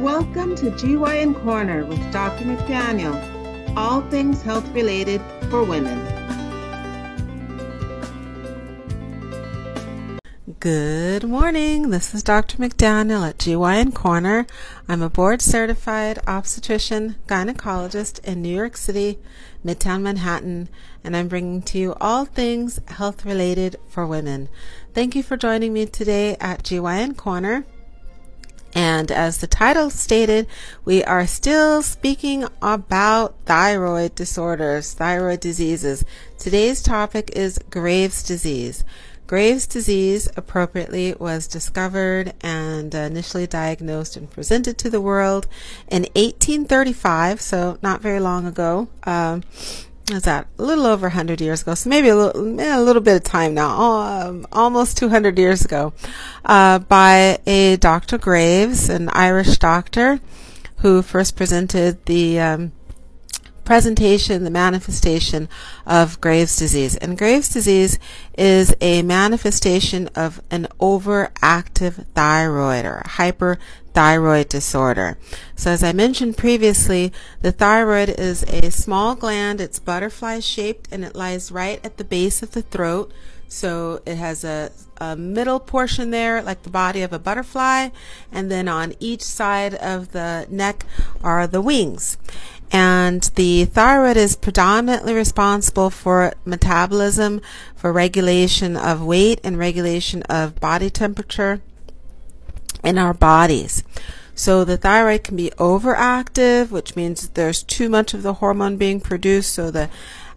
Welcome to GYN Corner with Dr. McDaniel, all things health related for women. Good morning. This is Dr. McDaniel at GYN Corner. I'm a board certified obstetrician gynecologist in New York City, Midtown Manhattan, and I'm bringing to you all things health related for women. Thank you for joining me today at GYN Corner. And as the title stated, we are still speaking about thyroid disorders, thyroid diseases. Today's topic is Graves' disease. Graves' disease appropriately was discovered and initially diagnosed and presented to the world in 1835, so not very long ago. Um, is that a little over 100 years ago? So maybe a little a little bit of time now. Um, almost 200 years ago uh, by a dr graves an irish doctor who first presented the um, presentation, the manifestation of Graves' disease. And Graves' disease is a manifestation of an overactive thyroid or hyperthyroid disorder. So as I mentioned previously, the thyroid is a small gland. It's butterfly shaped and it lies right at the base of the throat. So it has a, a, middle portion there, like the body of a butterfly, and then on each side of the neck are the wings. And the thyroid is predominantly responsible for metabolism, for regulation of weight and regulation of body temperature in our bodies. So the thyroid can be overactive, which means there's too much of the hormone being produced, so the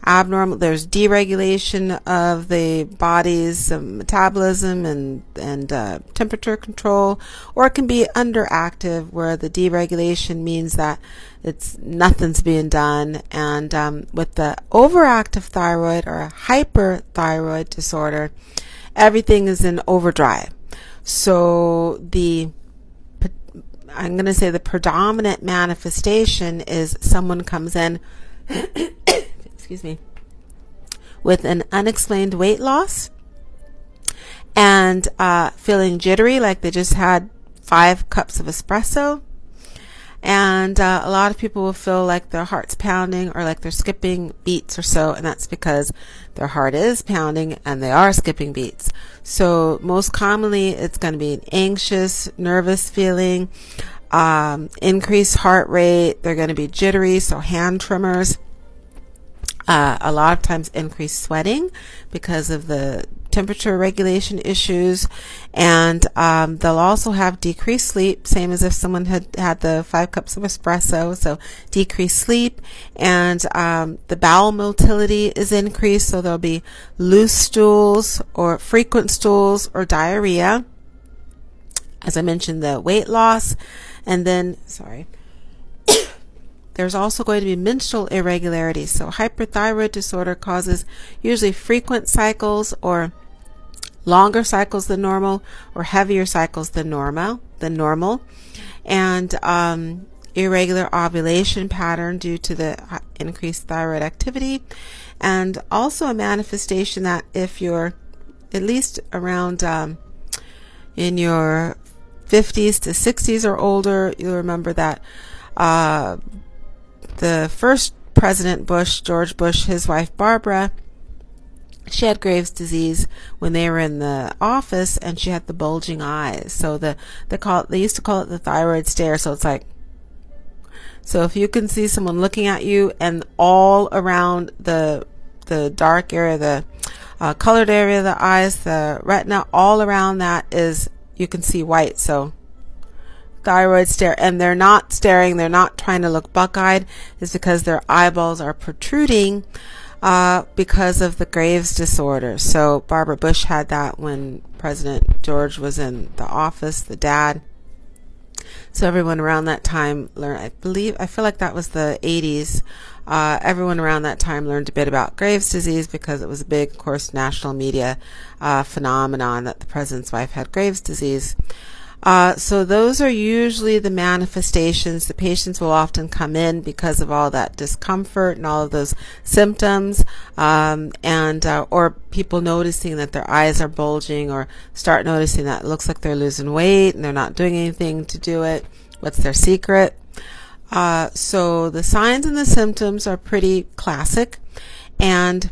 abnormal there's deregulation of the body's uh, metabolism and and uh, temperature control or it can be underactive where the deregulation means that it's nothing's being done. And um, with the overactive thyroid or hyperthyroid disorder everything is in overdrive. So the I'm going to say the predominant manifestation is someone comes in excuse me, with an unexplained weight loss and uh, feeling jittery, like they just had five cups of espresso. And uh, a lot of people will feel like their heart's pounding or like they're skipping beats or so, and that's because their heart is pounding and they are skipping beats. So most commonly, it's going to be an anxious, nervous feeling, um, increased heart rate. They're going to be jittery, so hand tremors uh, a lot of times increased sweating because of the temperature regulation issues, and um, they'll also have decreased sleep, same as if someone had had the five cups of espresso. So decreased sleep, and um, the bowel motility is increased, so there'll be loose stools or frequent stools or diarrhea. As I mentioned, the weight loss, and then sorry. There's also going to be menstrual irregularities. So hyperthyroid disorder causes usually frequent cycles or longer cycles than normal or heavier cycles than normal than normal and um, irregular ovulation pattern due to the increased thyroid activity and also a manifestation that if you're at least around um, in your 50s to 60s or older you'll remember that uh, the first President Bush, George Bush, his wife Barbara, she had Graves' disease when they were in the office, and she had the bulging eyes. So the they call it, they used to call it the thyroid stare. So it's like, so if you can see someone looking at you, and all around the the dark area, the uh, colored area of the eyes, the retina, all around that is you can see white. So thyroid stare and they're not staring, they're not trying to look buck-eyed, is because their eyeballs are protruding uh, because of the Graves disorder. So Barbara Bush had that when President George was in the office, the dad. So everyone around that time learned, I believe, I feel like that was the 80s. Uh, everyone around that time learned a bit about Graves' disease because it was a big, of course, national media uh, phenomenon that the president's wife had Graves' disease. Uh, so those are usually the manifestations. The patients will often come in because of all that discomfort and all of those symptoms, um, and uh, or people noticing that their eyes are bulging, or start noticing that it looks like they're losing weight and they're not doing anything to do it, What's their secret? Uh, so the signs and the symptoms are pretty classic, and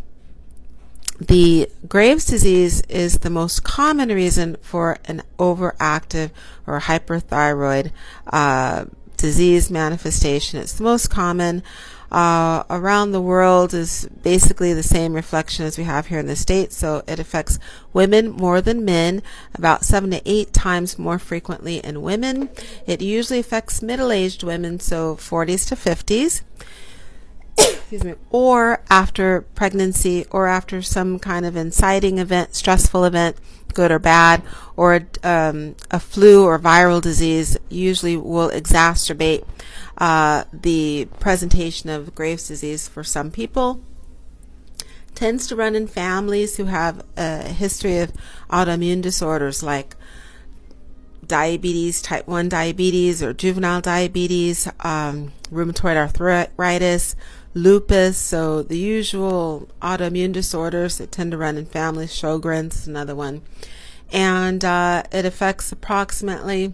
the Graves' disease is the most common reason for an overactive or hyperthyroid uh, disease manifestation. It's the most common. Uh, around the world is basically the same reflection as we have here in the States. So it affects women more than men, about seven to eight times more frequently in women. It usually affects middle aged women, so 40s to 50s. Excuse me, or after pregnancy or after some kind of inciting event, stressful event, good or bad, or um, a flu or viral disease usually will exacerbate uh, the presentation of Graves' disease for some people. Tends to run in families who have a history of autoimmune disorders like diabetes, type 1 diabetes, or juvenile diabetes, um, rheumatoid arthritis, lupus. So the usual autoimmune disorders that tend to run in families. Sjogren's another one, and uh, it affects approximately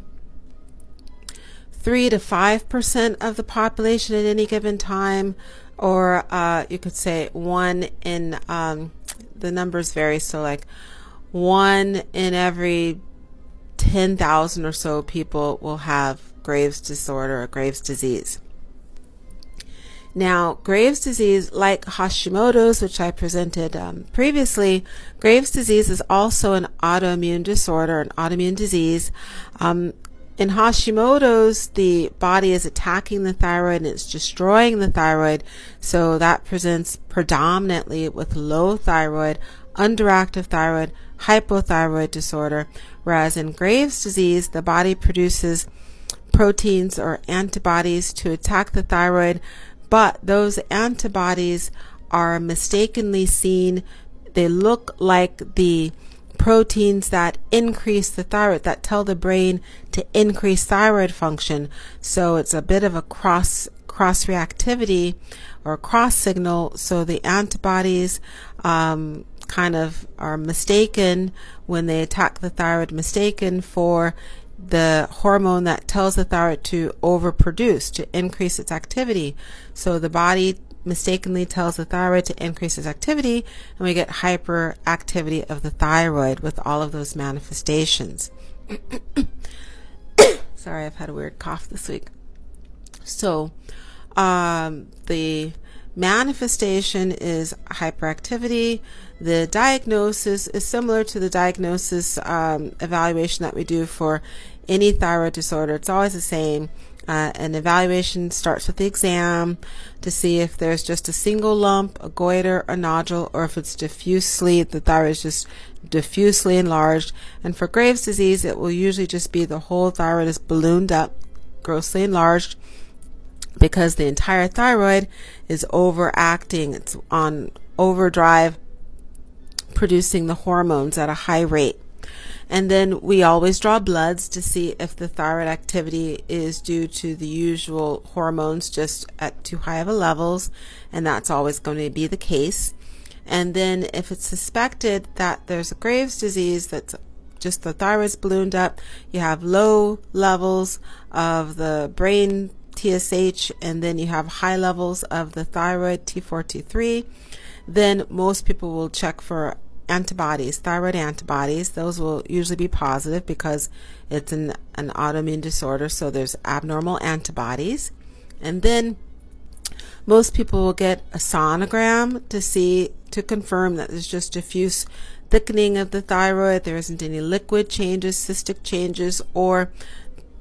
three to five percent of the population at any given time, or uh, you could say one in um, the numbers vary. So like one in every ten thousand or so people will have Graves' disorder or Graves' disease. Now, Graves' disease, like Hashimoto's, which I presented um, previously, Graves' disease is also an autoimmune disorder, an autoimmune disease. Um, in Hashimoto's, the body is attacking the thyroid and it's destroying the thyroid, so that presents predominantly with low thyroid, underactive thyroid, hypothyroid disorder, whereas in Graves' disease, the body produces proteins or antibodies to attack the thyroid but those antibodies are mistakenly seen. They look like the proteins that increase the thyroid, that tell the brain to increase thyroid function. So it's a bit of a cross cross reactivity or cross signal. So the antibodies um, kind of are mistaken when they attack the thyroid, mistaken for the hormone that tells the thyroid to overproduce, to increase its activity. So the body mistakenly tells the thyroid to increase its activity, and we get hyperactivity of the thyroid with all of those manifestations. Sorry, I've had a weird cough this week. So, um, the manifestation is hyperactivity. The diagnosis is similar to the diagnosis um, evaluation that we do for any thyroid disorder. It's always the same. Uh, an evaluation starts with the exam to see if there's just a single lump, a goiter, a nodule, or if it's diffusely, the thyroid is just diffusely enlarged. And for Graves' disease, it will usually just be the whole thyroid is ballooned up, grossly enlarged, because the entire thyroid is overacting. It's on overdrive, producing the hormones at a high rate. And then we always draw bloods to see if the thyroid activity is due to the usual hormones just at too high of a levels, and that's always going to be the case. And then if it's suspected that there's a Graves' disease that's just the thyroid's ballooned up, you have low levels of the brain TSH, and then you have high levels of the thyroid T4, T3, then most people will check for antibodies, thyroid antibodies. Those will usually be positive because it's an, an autoimmune disorder, so there's abnormal antibodies. And then most people will get a sonogram to see, to confirm that there's just diffuse thickening of the thyroid. There isn't any liquid changes, cystic changes, or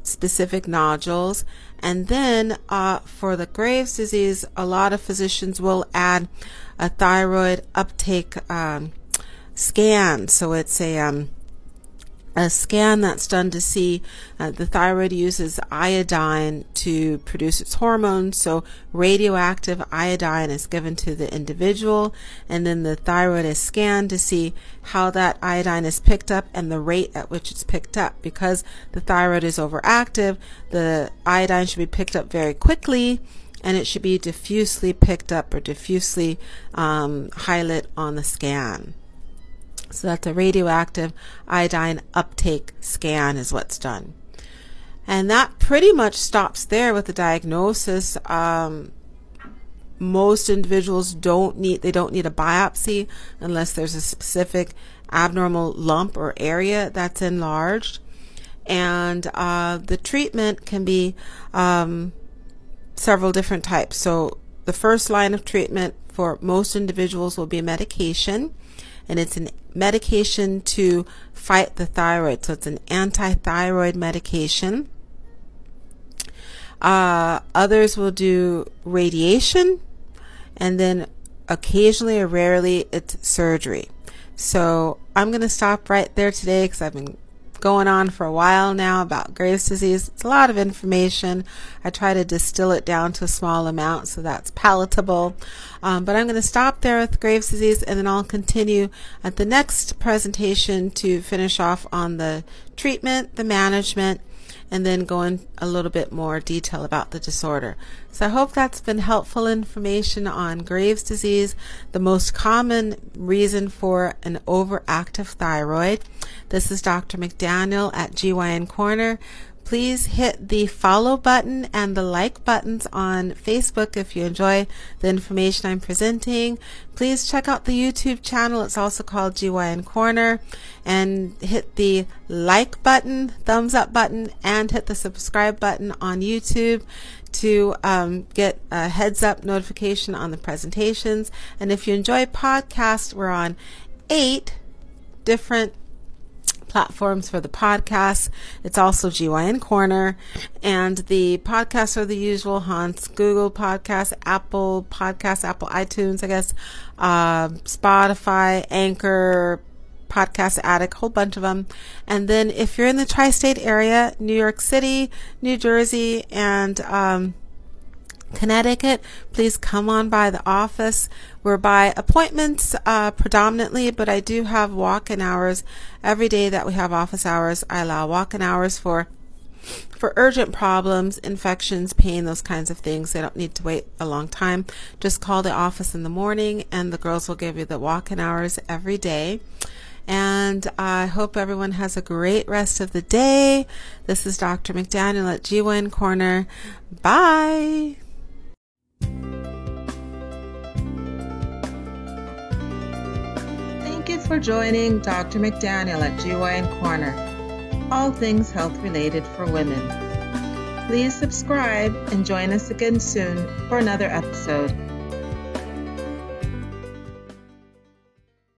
specific nodules. And then uh, for the Graves' disease, a lot of physicians will add a thyroid uptake um, scan. So it's a um, a scan that's done to see uh, the thyroid uses iodine to produce its hormones. So radioactive iodine is given to the individual, and then the thyroid is scanned to see how that iodine is picked up and the rate at which it's picked up. Because the thyroid is overactive, the iodine should be picked up very quickly. And it should be diffusely picked up or diffusely um, highlighted on the scan. So that's a radioactive iodine uptake scan is what's done. And that pretty much stops there with the diagnosis. Um, most individuals don't need they don't need a biopsy unless there's a specific abnormal lump or area that's enlarged and uh, the treatment can be um, several different types so the first line of treatment for most individuals will be medication and it's a medication to fight the thyroid so it's an anti-thyroid medication uh, others will do radiation and then occasionally or rarely it's surgery. So I'm going to stop right there today because I've been going on for a while now about Graves' disease. It's a lot of information. I try to distill it down to a small amount so that's palatable. Um, but I'm going to stop there with Graves' disease and then I'll continue at the next presentation to finish off on the treatment, the management, and then go in a little bit more detail about the disorder. So I hope that's been helpful information on Graves' disease, the most common reason for an overactive thyroid. This is Dr. McDaniel at GYN Corner please hit the follow button and the like buttons on Facebook if you enjoy the information I'm presenting. Please check out the YouTube channel. It's also called GYN Corner and hit the like button, thumbs up button, and hit the subscribe button on YouTube to um, get a heads up notification on the presentations. And if you enjoy podcasts, we're on eight different platforms for the podcast. It's also GYN Corner. And the podcasts are the usual haunts Google Podcasts, Apple Podcasts, Apple iTunes, I guess, uh, Spotify, Anchor, Podcast Addict, whole bunch of them. And then if you're in the tri state area, New York City, New Jersey, and um, Connecticut, please come on by the office. We're by appointments uh, predominantly, but I do have walk-in hours every day that we have office hours. I allow walk-in hours for for urgent problems, infections, pain, those kinds of things. They don't need to wait a long time. Just call the office in the morning, and the girls will give you the walk-in hours every day. And I hope everyone has a great rest of the day. This is Dr. McDaniel at GYN Corner. Bye. Thank you for joining Dr. McDaniel at GYN Corner, all things health related for women. Please subscribe and join us again soon for another episode.